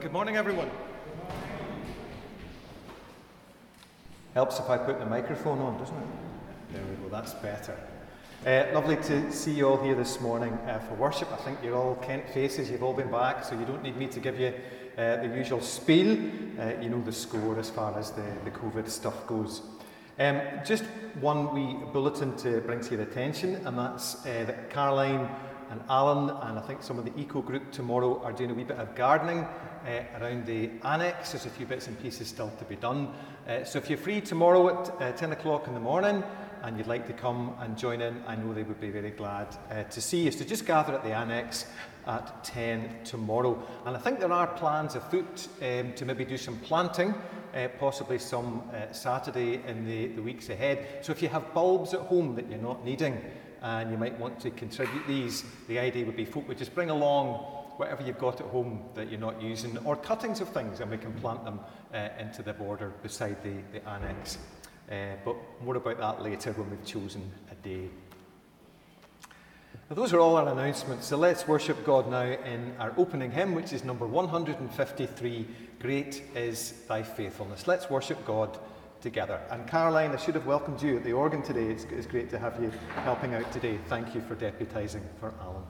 good morning, everyone. Helps if I put the microphone on, doesn't it? There we go, that's better. Uh, lovely to see you all here this morning uh, for worship. I think you're all Kent faces, you've all been back, so you don't need me to give you uh, the usual spiel. Uh, you know the score as far as the, the COVID stuff goes. Um, just one wee bulletin to bring to your attention, and that's uh, that Caroline and Alan and I think some of the eco group tomorrow are doing a wee bit of gardening uh, around the annex. There's a few bits and pieces still to be done. Uh, so if you're free tomorrow at uh, 10 o'clock in the morning and you'd like to come and join in, I know they would be very glad uh, to see you. So just gather at the annex at 10 tomorrow. And I think there are plans afoot um, to maybe do some planting, uh, possibly some uh, Saturday in the, the weeks ahead. So if you have bulbs at home that you're not needing, and you might want to contribute these, the idea would be folk would just bring along whatever you've got at home that you're not using, or cuttings of things, and we can plant them uh, into the border beside the, the annex. Uh, but more about that later when we've chosen a day. Now, those are all our announcements, so let's worship God now in our opening hymn, which is number 153 Great is Thy Faithfulness. Let's worship God together. And Caroline, I should have welcomed you at the organ today. It's, it's great to have you helping out today. Thank you for deputising for Alan.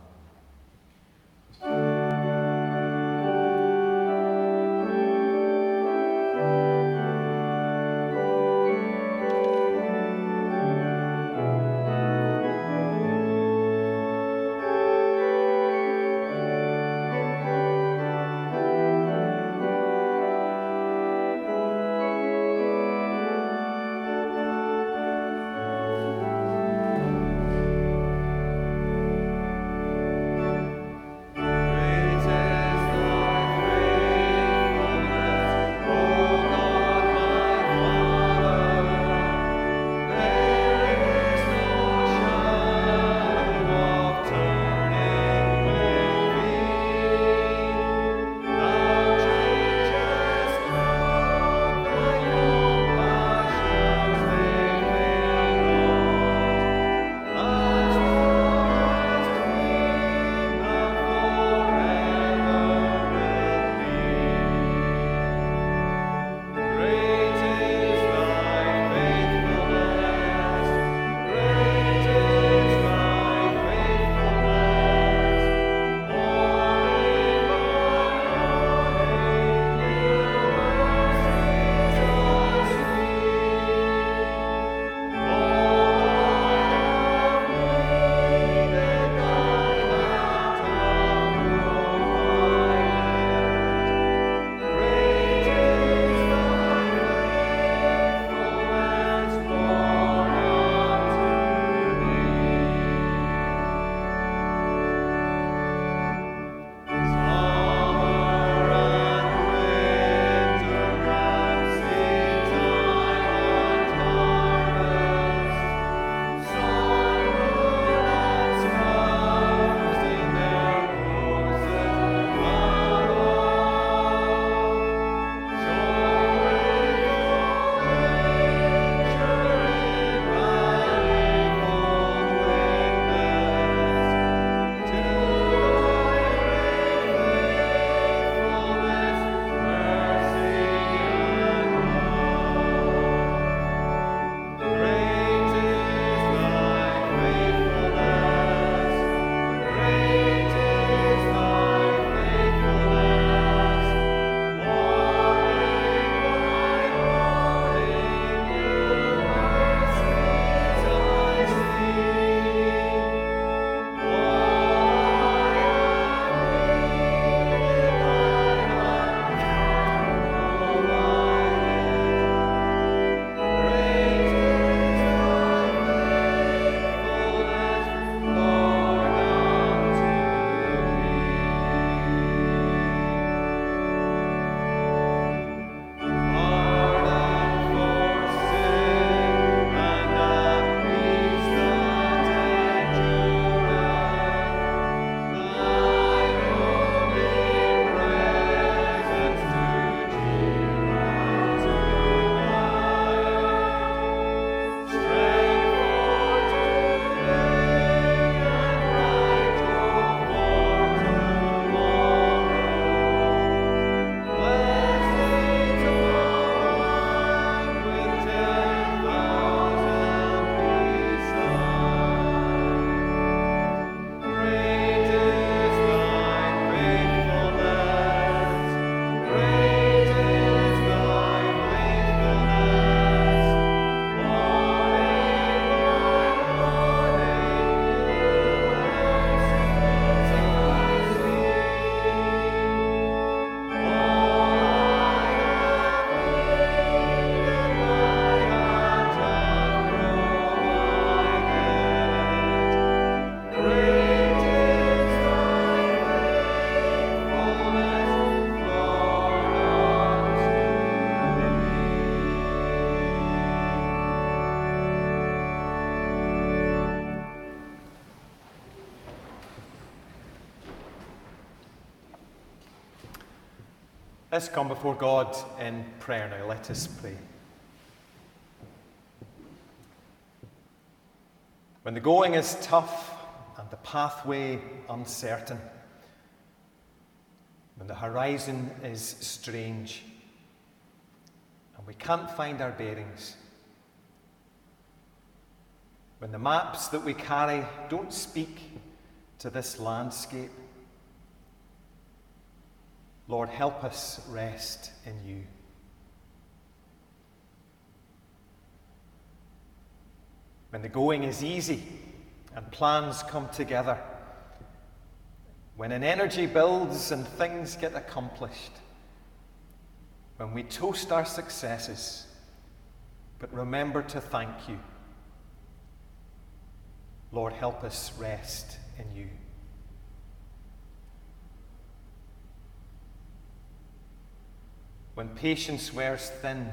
Let's come before God in prayer now. Let us pray. When the going is tough and the pathway uncertain, when the horizon is strange and we can't find our bearings, when the maps that we carry don't speak to this landscape, Lord, help us rest in you. When the going is easy and plans come together, when an energy builds and things get accomplished, when we toast our successes, but remember to thank you. Lord, help us rest in you. When patience wears thin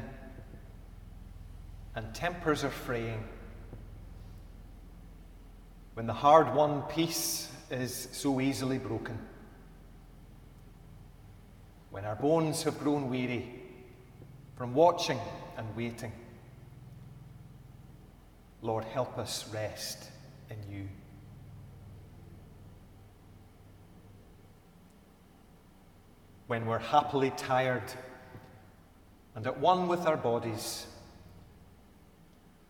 and tempers are fraying, when the hard won peace is so easily broken, when our bones have grown weary from watching and waiting. Lord, help us rest in you. When we're happily tired and at one with our bodies.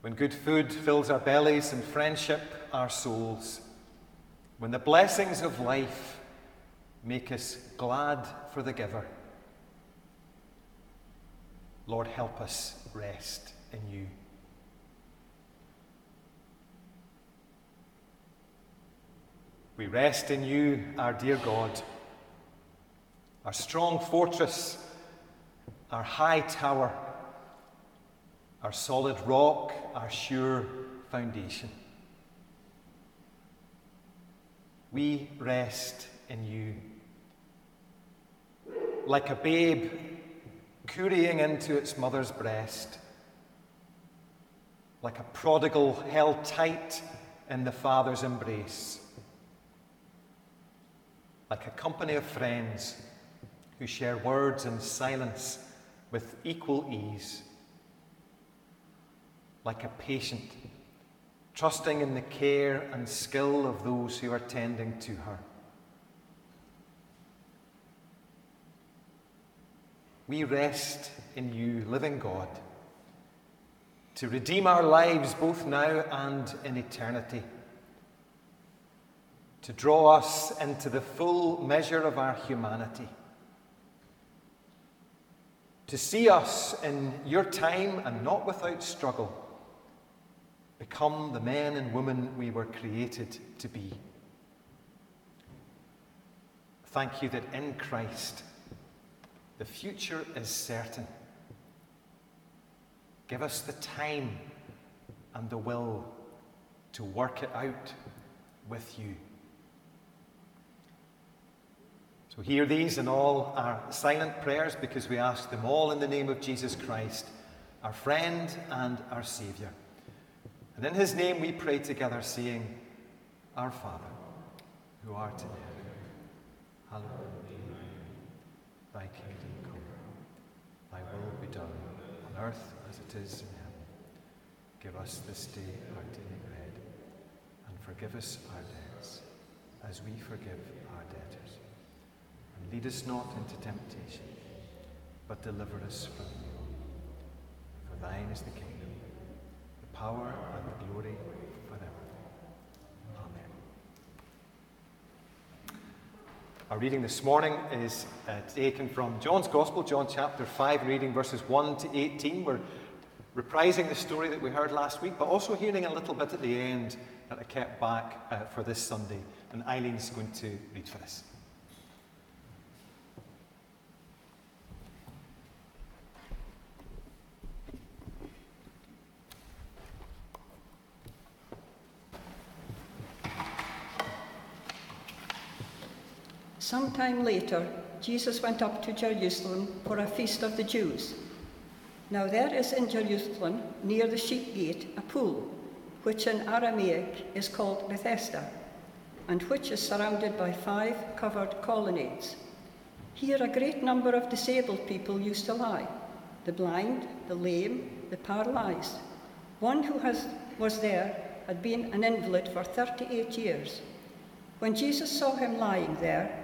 When good food fills our bellies and friendship our souls. When the blessings of life make us glad for the giver. Lord, help us rest in you. We rest in you, our dear God, our strong fortress our high tower, our solid rock, our sure foundation. We rest in you. Like a babe cooing into its mother's breast, like a prodigal held tight in the Father's embrace, like a company of friends who share words in silence with equal ease, like a patient, trusting in the care and skill of those who are tending to her. We rest in you, living God, to redeem our lives both now and in eternity, to draw us into the full measure of our humanity to see us in your time and not without struggle become the men and women we were created to be. Thank you that in Christ the future is certain. Give us the time and the will to work it out with you. So hear these and all our silent prayers because we ask them all in the name of Jesus Christ, our friend and our Saviour. And in his name we pray together, saying, Our Father, who art in heaven, hallowed be thy kingdom come. Thy will be done on earth as it is in heaven. Give us this day our daily bread, and forgive us our debts, as we forgive our debtors Lead us not into temptation, but deliver us from evil. For thine is the kingdom, the power, and the glory forever. Amen. Our reading this morning is uh, taken from John's Gospel, John chapter 5, reading verses 1 to 18. We're reprising the story that we heard last week, but also hearing a little bit at the end that I kept back uh, for this Sunday. And Eileen's going to read for us. Some time later, Jesus went up to Jerusalem for a feast of the Jews. Now there is in Jerusalem, near the sheep gate, a pool, which in Aramaic is called Bethesda, and which is surrounded by five covered colonnades. Here, a great number of disabled people used to lie the blind, the lame, the paralyzed. One who has, was there had been an invalid for 38 years. When Jesus saw him lying there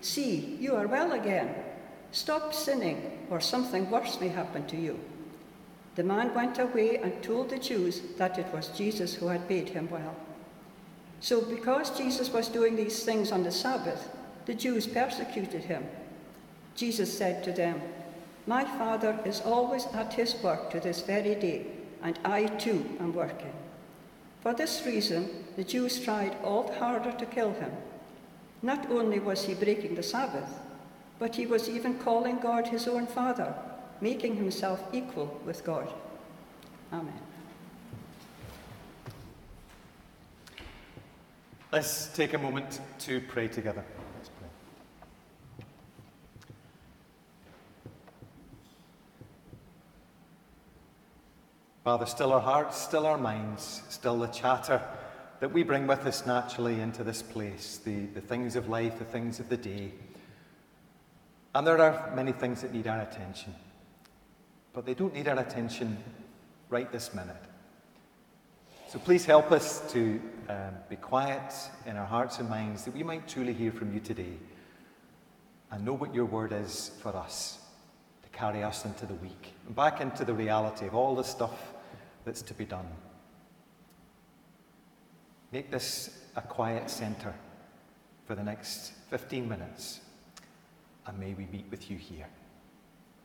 See, you are well again. Stop sinning, or something worse may happen to you. The man went away and told the Jews that it was Jesus who had made him well. So, because Jesus was doing these things on the Sabbath, the Jews persecuted him. Jesus said to them, My Father is always at his work to this very day, and I too am working. For this reason, the Jews tried all the harder to kill him. Not only was he breaking the Sabbath, but he was even calling God his own Father, making himself equal with God. Amen. Let's take a moment to pray together. Let's pray. Father, still our hearts, still our minds, still the chatter that we bring with us naturally into this place, the, the things of life, the things of the day. And there are many things that need our attention, but they don't need our attention right this minute. So please help us to um, be quiet in our hearts and minds that we might truly hear from you today and know what your word is for us to carry us into the week and back into the reality of all the stuff that's to be done. Make this a quiet centre for the next 15 minutes, and may we meet with you here.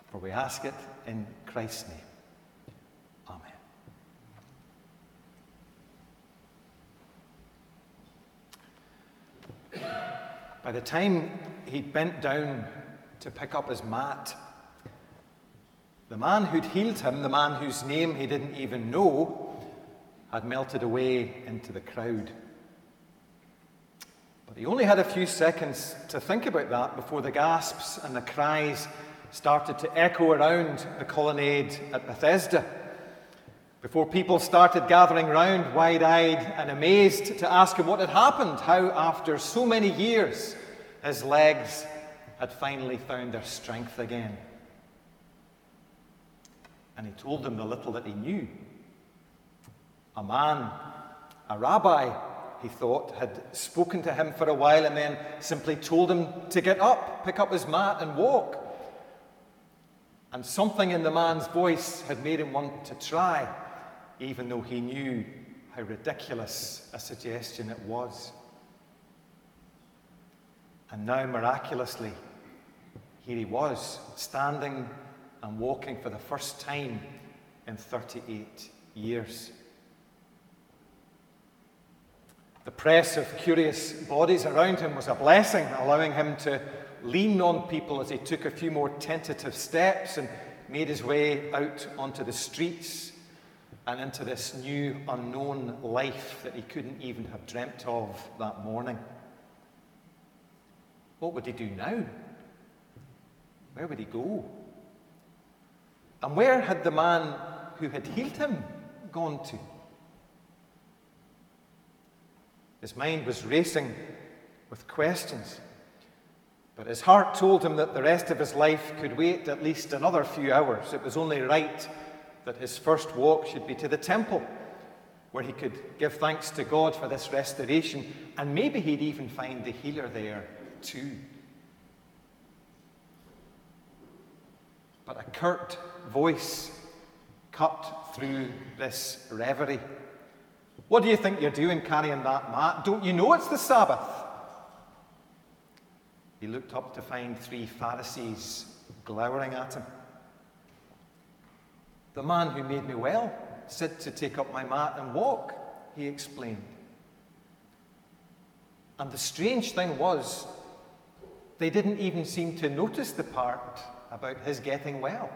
For we ask it in Christ's name. Amen. By the time he bent down to pick up his mat, the man who'd healed him, the man whose name he didn't even know, had melted away into the crowd. But he only had a few seconds to think about that before the gasps and the cries started to echo around the colonnade at Bethesda. Before people started gathering round, wide eyed and amazed, to ask him what had happened, how, after so many years, his legs had finally found their strength again. And he told them the little that he knew a man, a rabbi, he thought, had spoken to him for a while and then simply told him to get up, pick up his mat, and walk. And something in the man's voice had made him want to try, even though he knew how ridiculous a suggestion it was. And now, miraculously, here he was, standing and walking for the first time in 38 years. The press of curious bodies around him was a blessing, allowing him to lean on people as he took a few more tentative steps and made his way out onto the streets and into this new unknown life that he couldn't even have dreamt of that morning. What would he do now? Where would he go? And where had the man who had healed him gone to? His mind was racing with questions. But his heart told him that the rest of his life could wait at least another few hours. It was only right that his first walk should be to the temple, where he could give thanks to God for this restoration, and maybe he'd even find the healer there too. But a curt voice cut through this reverie. What do you think you're doing carrying that mat? Don't you know it's the Sabbath? He looked up to find three Pharisees glowering at him. The man who made me well said to take up my mat and walk, he explained. And the strange thing was, they didn't even seem to notice the part about his getting well.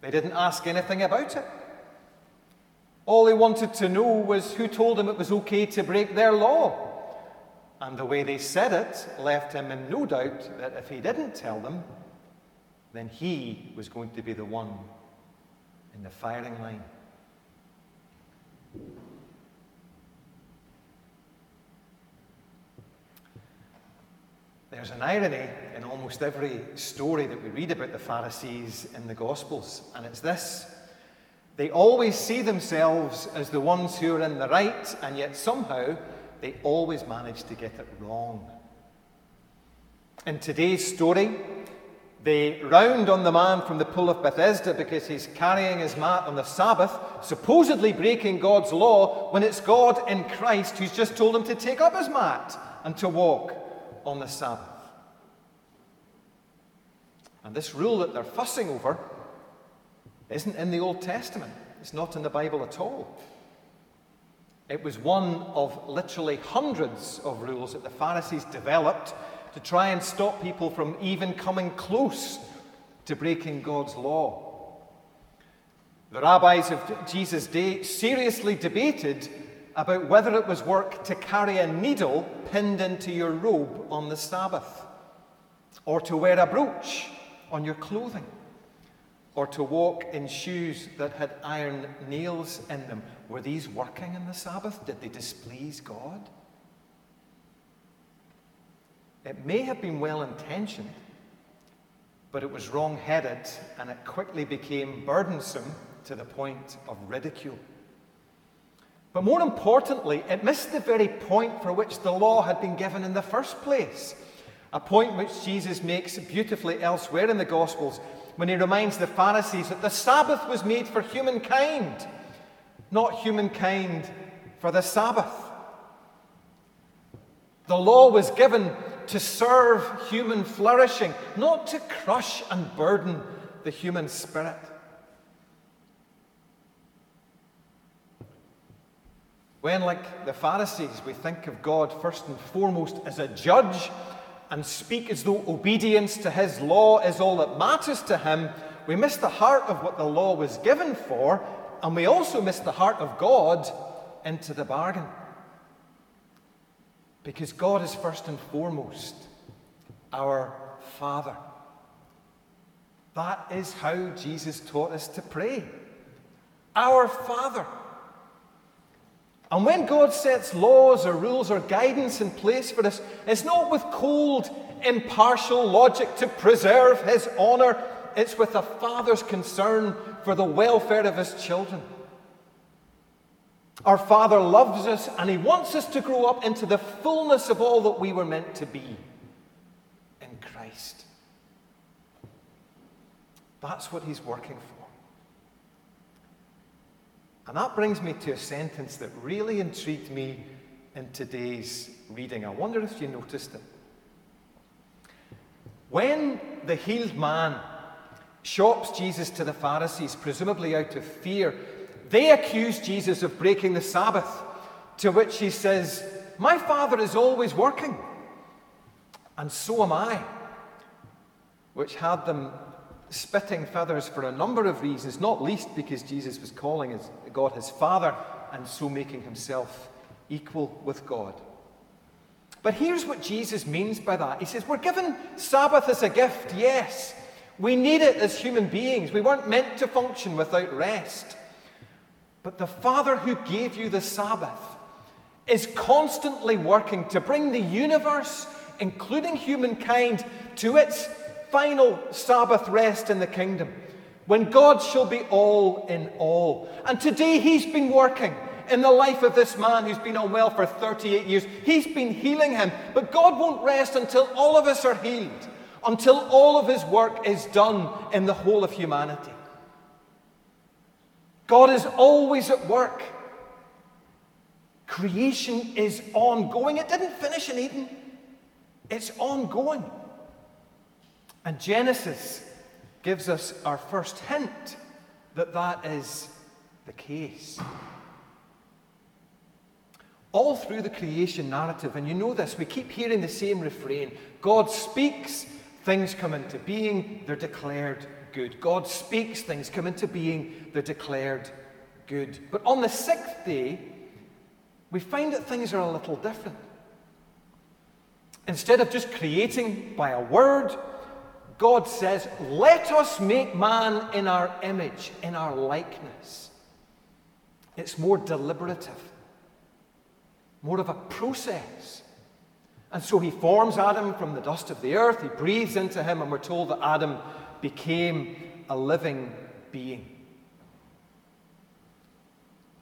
They didn't ask anything about it. All he wanted to know was who told him it was okay to break their law. And the way they said it left him in no doubt that if he didn't tell them, then he was going to be the one in the firing line. There's an irony in almost every story that we read about the Pharisees in the Gospels, and it's this. They always see themselves as the ones who are in the right, and yet somehow they always manage to get it wrong. In today's story, they round on the man from the pool of Bethesda because he's carrying his mat on the Sabbath, supposedly breaking God's law, when it's God in Christ who's just told him to take up his mat and to walk on the Sabbath. And this rule that they're fussing over isn't in the Old Testament, it's not in the Bible at all. It was one of literally hundreds of rules that the Pharisees developed to try and stop people from even coming close to breaking God's law. The rabbis of Jesus' day seriously debated about whether it was work to carry a needle pinned into your robe on the Sabbath, or to wear a brooch on your clothing, or to walk in shoes that had iron nails in them. Were these working in the Sabbath? Did they displease God? It may have been well intentioned, but it was wrong headed and it quickly became burdensome to the point of ridicule. But more importantly, it missed the very point for which the law had been given in the first place. A point which Jesus makes beautifully elsewhere in the Gospels when he reminds the Pharisees that the Sabbath was made for humankind, not humankind for the Sabbath. The law was given to serve human flourishing, not to crush and burden the human spirit. When, like the Pharisees, we think of God first and foremost as a judge and speak as though obedience to his law is all that matters to him, we miss the heart of what the law was given for, and we also miss the heart of God into the bargain. Because God is first and foremost our Father. That is how Jesus taught us to pray. Our Father. And when God sets laws or rules or guidance in place for us, it's not with cold, impartial logic to preserve His honour, it's with a father's concern for the welfare of his children. Our Father loves us and He wants us to grow up into the fullness of all that we were meant to be in Christ. That's what He's working for. And that brings me to a sentence that really intrigued me in today's reading. I wonder if you noticed it. When the healed man shops Jesus to the Pharisees, presumably out of fear they accuse Jesus of breaking the Sabbath, to which he says, My Father is always working, and so am I, which had them spitting feathers for a number of reasons, not least because Jesus was calling his, God his Father and so making himself equal with God. But here's what Jesus means by that. He says, We're given Sabbath as a gift, yes. We need it as human beings. We weren't meant to function without rest. But the Father who gave you the Sabbath is constantly working to bring the universe, including humankind, to its final Sabbath rest in the kingdom, when God shall be all in all. And today He's been working in the life of this man who's been unwell for 38 years. He's been healing him, but God won't rest until all of us are healed. until all of his work is done in the whole of humanity. God is always at work. Creation is ongoing. It didn't finish in Eden, it's ongoing. And Genesis gives us our first hint that that is the case. All through the creation narrative, and you know this, we keep hearing the same refrain God speaks, things come into being, they're declared good. God speaks, things come into being, they're declared good. But on the sixth day, we find that things are a little different. Instead of just creating by a word, God says, Let us make man in our image, in our likeness. It's more deliberative, more of a process. And so he forms Adam from the dust of the earth, he breathes into him, and we're told that Adam became a living being.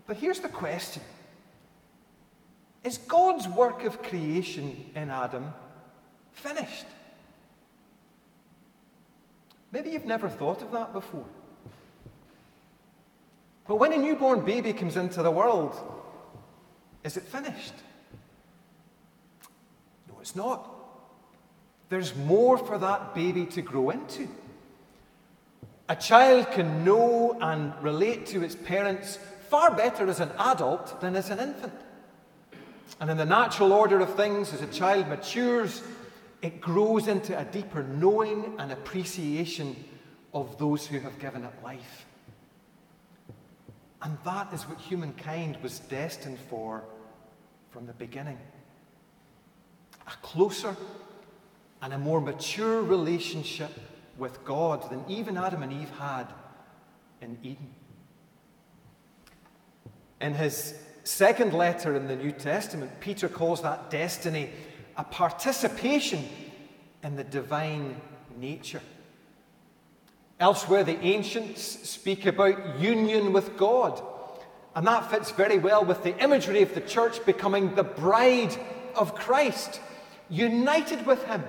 But here's the question Is God's work of creation in Adam finished? Maybe you've never thought of that before. But when a newborn baby comes into the world, is it finished? No, it's not. There's more for that baby to grow into. A child can know and relate to its parents far better as an adult than as an infant. And in the natural order of things, as a child matures, it grows into a deeper knowing and appreciation of those who have given it life. And that is what humankind was destined for from the beginning a closer and a more mature relationship with God than even Adam and Eve had in Eden. In his second letter in the New Testament, Peter calls that destiny a participation in the divine nature. Elsewhere, the ancients speak about union with God, and that fits very well with the imagery of the church becoming the bride of Christ, united with Him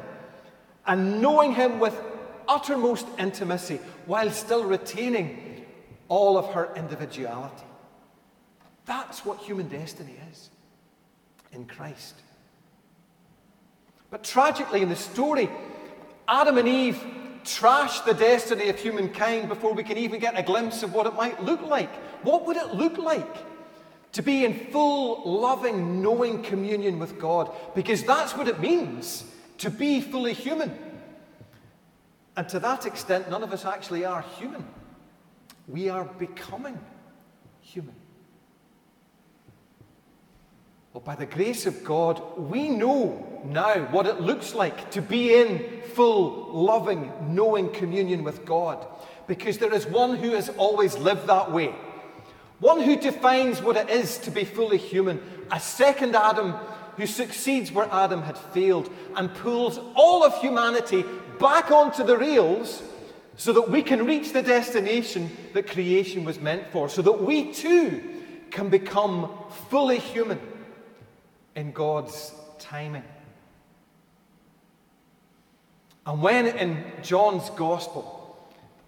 and knowing Him with uttermost intimacy while still retaining all of her individuality. That's what human destiny is in Christ. But tragically, in the story, Adam and Eve trash the destiny of humankind before we can even get a glimpse of what it might look like. What would it look like to be in full, loving, knowing communion with God? Because that's what it means to be fully human. And to that extent, none of us actually are human. We are becoming human. Well, by the grace of God, we know now what it looks like to be in full, loving, knowing communion with God. Because there is one who has always lived that way. One who defines what it is to be fully human. A second Adam who succeeds where Adam had failed and pulls all of humanity back onto the rails so that we can reach the destination that creation was meant for. So that we too can become fully human in God's timing. And when in John's Gospel,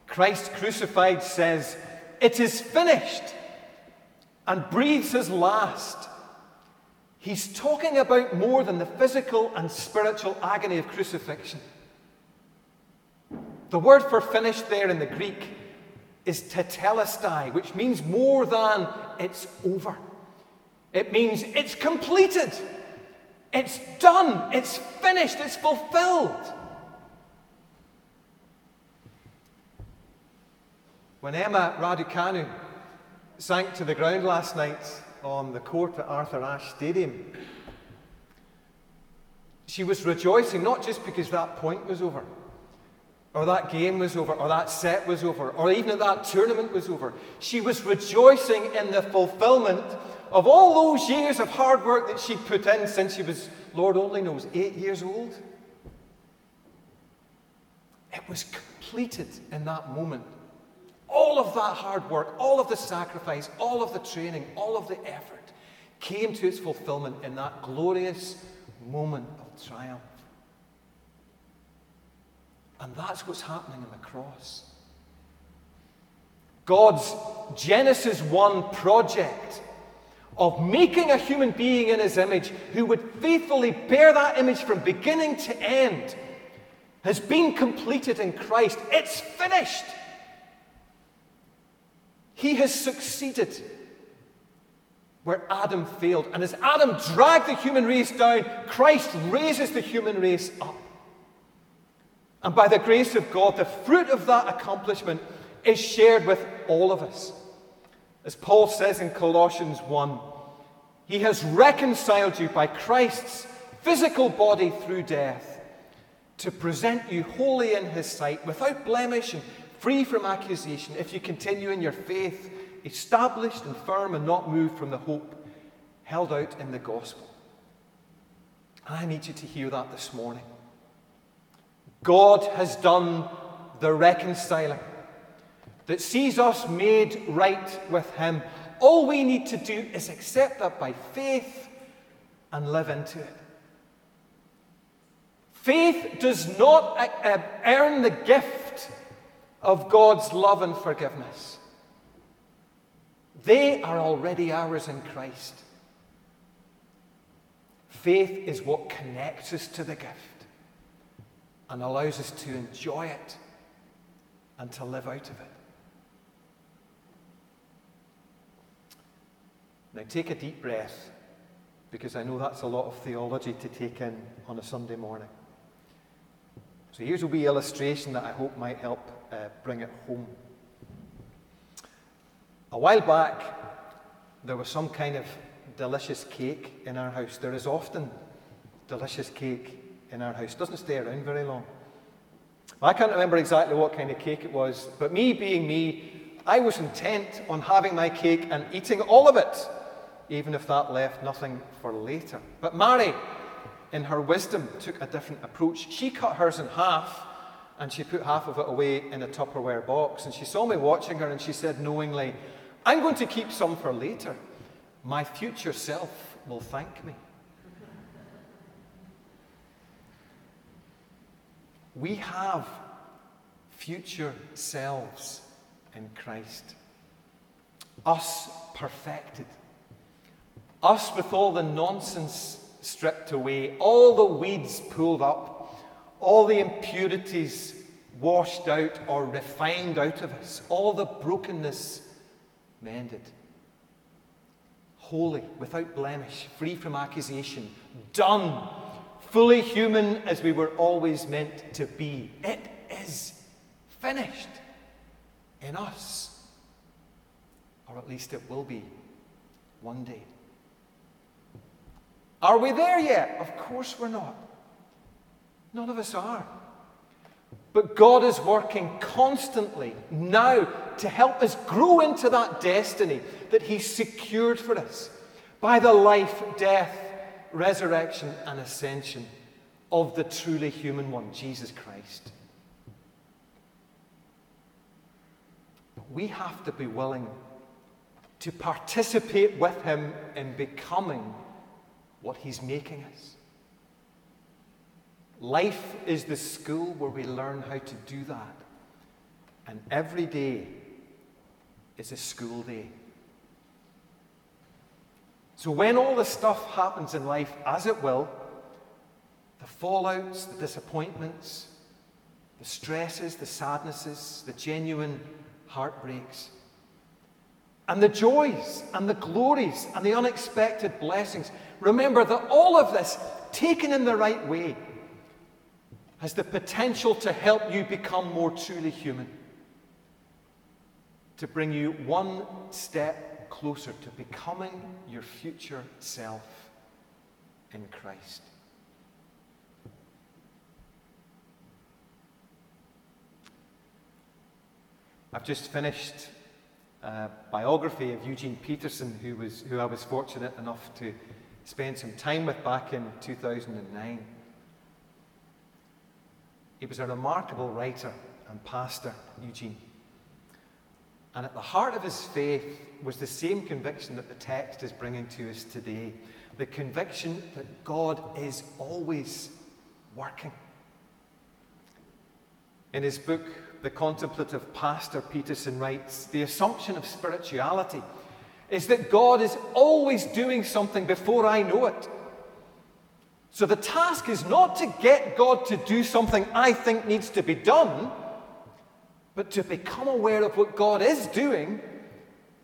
Christ crucified says, It is finished, and breathes his last, he's talking about more than the physical and spiritual agony of crucifixion. The word for finished there in the Greek is tetelestai, which means more than it's over. It means it's completed, it's done, it's finished, it's fulfilled. When Emma Raducanu sank to the ground last night on the court at Arthur Ashe Stadium, she was rejoicing not just because that point was over, or that game was over, or that set was over, or even that tournament was over. She was rejoicing in the fulfillment of all those years of hard work that she'd put in since she was, Lord only knows, eight years old, it was completed in that moment. All of that hard work, all of the sacrifice, all of the training, all of the effort came to its fulfillment in that glorious moment of triumph. And that's what's happening on the cross. God's Genesis 1 project of making a human being in his image who would faithfully bear that image from beginning to end has been completed in Christ. It's finished. He has succeeded where Adam failed. And as Adam dragged the human race down, Christ raises the human race up. And by the grace of God, the fruit of that accomplishment is shared with all of us. As Paul says in Colossians 1, he has reconciled you by Christ's physical body through death to present you holy in his sight, without blemish and free from accusation, if you continue in your faith, established and firm and not moved from the hope held out in the gospel. I need you to hear that this morning. God has done the reconciling that sees us made right with Him. All we need to do is accept that by faith and live into it. Faith does not uh, uh, earn the gift of God's love and forgiveness. They are already ours in Christ. Faith is what connects us to the gift and allows us to enjoy it and to live out of it. Now, take a deep breath because I know that's a lot of theology to take in on a Sunday morning. So, here's a wee illustration that I hope might help uh, bring it home. A while back, there was some kind of delicious cake in our house. There is often delicious cake in our house. It doesn't stay around very long. I can't remember exactly what kind of cake it was, but me being me, I was intent on having my cake and eating all of it even if that left nothing for later. But Mary, in her wisdom, took a different approach. She cut hers in half and she put half of it away in a Tupperware box. And she saw me watching her and she said knowingly, I'm going to keep some for later. My future self will thank me. We have future selves in Christ, us perfected. Us with all the nonsense stripped away, all the weeds pulled up, all the impurities washed out or refined out of us, all the brokenness mended. Holy, without blemish, free from accusation, done, fully human as we were always meant to be. It is finished in us. Or at least it will be one day. Are we there yet? Of course we're not. None of us are. But God is working constantly now to help us grow into that destiny that He's secured for us by the life, death, resurrection, and ascension of the truly human one, Jesus Christ. We have to be willing to participate with Him in becoming what He's making us. Life is the school where we learn how to do that. And every day is a school day. So when all the stuff happens in life, as it will, the fallouts, the disappointments, the stresses, the sadnesses, the genuine heartbreaks, and the joys and the glories and the unexpected blessings. Remember that all of this, taken in the right way, has the potential to help you become more truly human, to bring you one step closer to becoming your future self in Christ. I've just finished a biography of Eugene Peterson, who, was, who I was fortunate enough to spend some time with back in 2009. He was a remarkable writer and pastor, Eugene. And at the heart of his faith was the same conviction that the text is bringing to us today the conviction that God is always working. In his book, The Contemplative Pastor, Peterson writes The assumption of spirituality is that God is always doing something before I know it. So the task is not to get God to do something I think needs to be done, but to become aware of what God is doing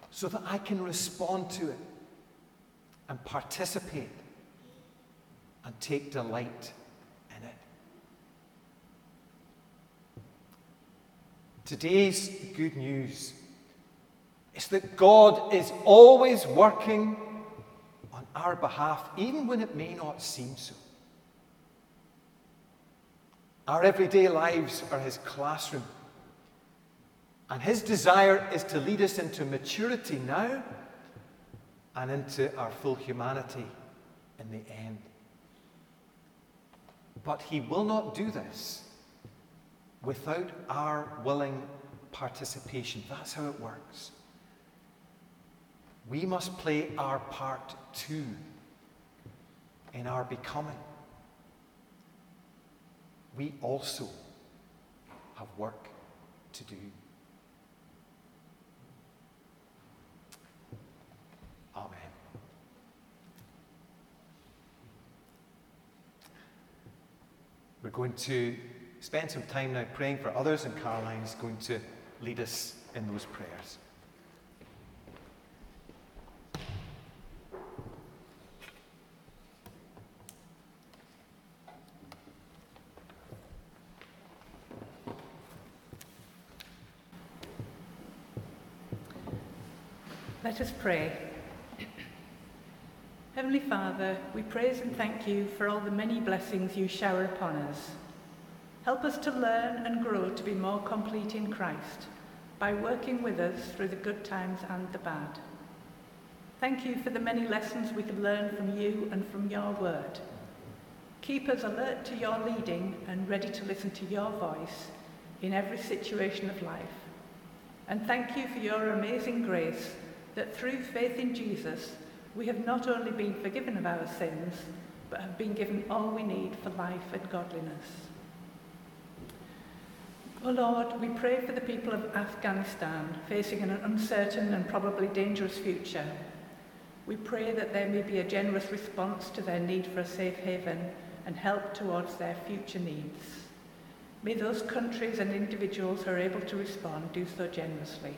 so that I can respond to it and participate and take delight in it. Today's good news is that God is always working on our behalf, even when it may not seem so. Our everyday lives are His classroom. And His desire is to lead us into maturity now and into our full humanity in the end. But He will not do this without our willing participation. That's how it works. We must play our part too in our becoming. We also have work to do. Amen. We're going to spend some time now praying for others, and Caroline is going to lead us in those prayers. Let us pray. Heavenly Father, we praise and thank you for all the many blessings you shower upon us. Help us to learn and grow to be more complete in Christ by working with us through the good times and the bad. Thank you for the many lessons we can learn from you and from your word. Keep us alert to your leading and ready to listen to your voice in every situation of life. And thank you for your amazing grace that through faith in Jesus, we have not only been forgiven of our sins, but have been given all we need for life and godliness. Oh Lord, we pray for the people of Afghanistan facing an uncertain and probably dangerous future. We pray that there may be a generous response to their need for a safe haven and help towards their future needs. May those countries and individuals who are able to respond do so generously.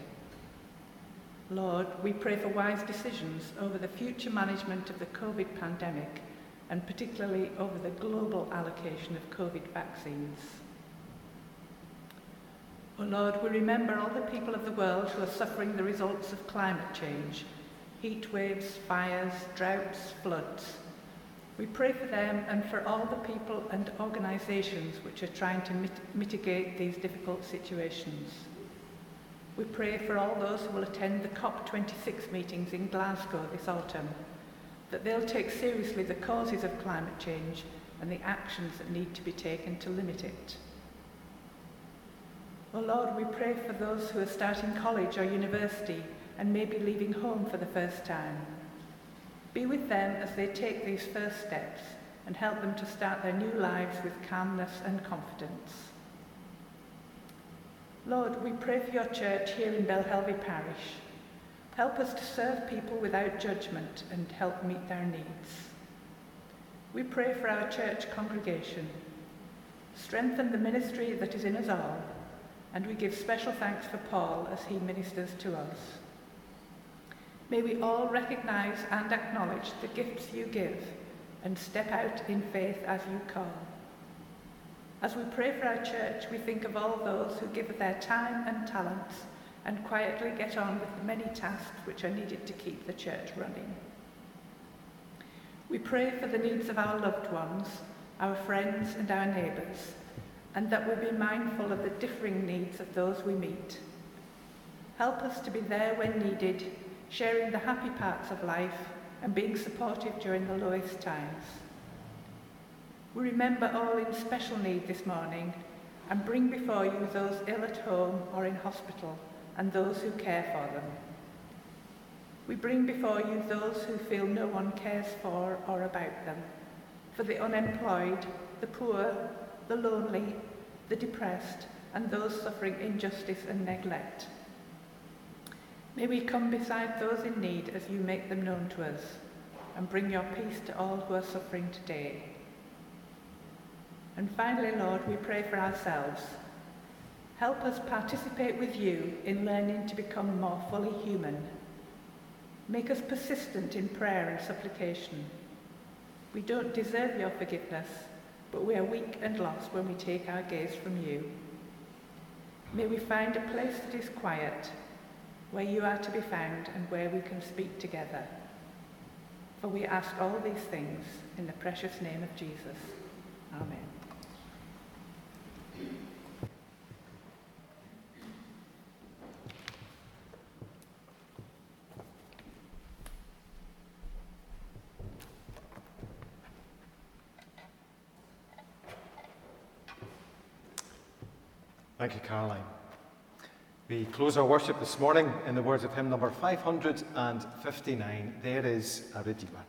Lord, we pray for wise decisions over the future management of the COVID pandemic and particularly over the global allocation of COVID vaccines. Oh Lord, we remember all the people of the world who are suffering the results of climate change, heat waves, fires, droughts, floods. We pray for them and for all the people and organisations which are trying to mit mitigate these difficult situations. We pray for all those who will attend the COP26 meetings in Glasgow this autumn, that they'll take seriously the causes of climate change and the actions that need to be taken to limit it. Oh Lord, we pray for those who are starting college or university and may be leaving home for the first time. Be with them as they take these first steps and help them to start their new lives with calmness and confidence. Lord, we pray for your church here in Belhelvie Parish. Help us to serve people without judgment and help meet their needs. We pray for our church congregation. Strengthen the ministry that is in us all, and we give special thanks for Paul as he ministers to us. May we all recognize and acknowledge the gifts you give and step out in faith as you call. As we pray for our church, we think of all those who give their time and talents and quietly get on with the many tasks which are needed to keep the church running. We pray for the needs of our loved ones, our friends and our neighbours, and that we'll be mindful of the differing needs of those we meet. Help us to be there when needed, sharing the happy parts of life and being supportive during the lowest times. We remember all in special need this morning and bring before you those ill at home or in hospital and those who care for them. We bring before you those who feel no one cares for or about them, for the unemployed, the poor, the lonely, the depressed, and those suffering injustice and neglect. May we come beside those in need as you make them known to us, and bring your peace to all who are suffering today. And finally, Lord, we pray for ourselves. Help us participate with you in learning to become more fully human. Make us persistent in prayer and supplication. We don't deserve your forgiveness, but we are weak and lost when we take our gaze from you. May we find a place that is quiet, where you are to be found and where we can speak together. For we ask all these things in the precious name of Jesus. Amen. Thank you, Caroline. We close our worship this morning in the words of hymn number 559 There is a Redeemer.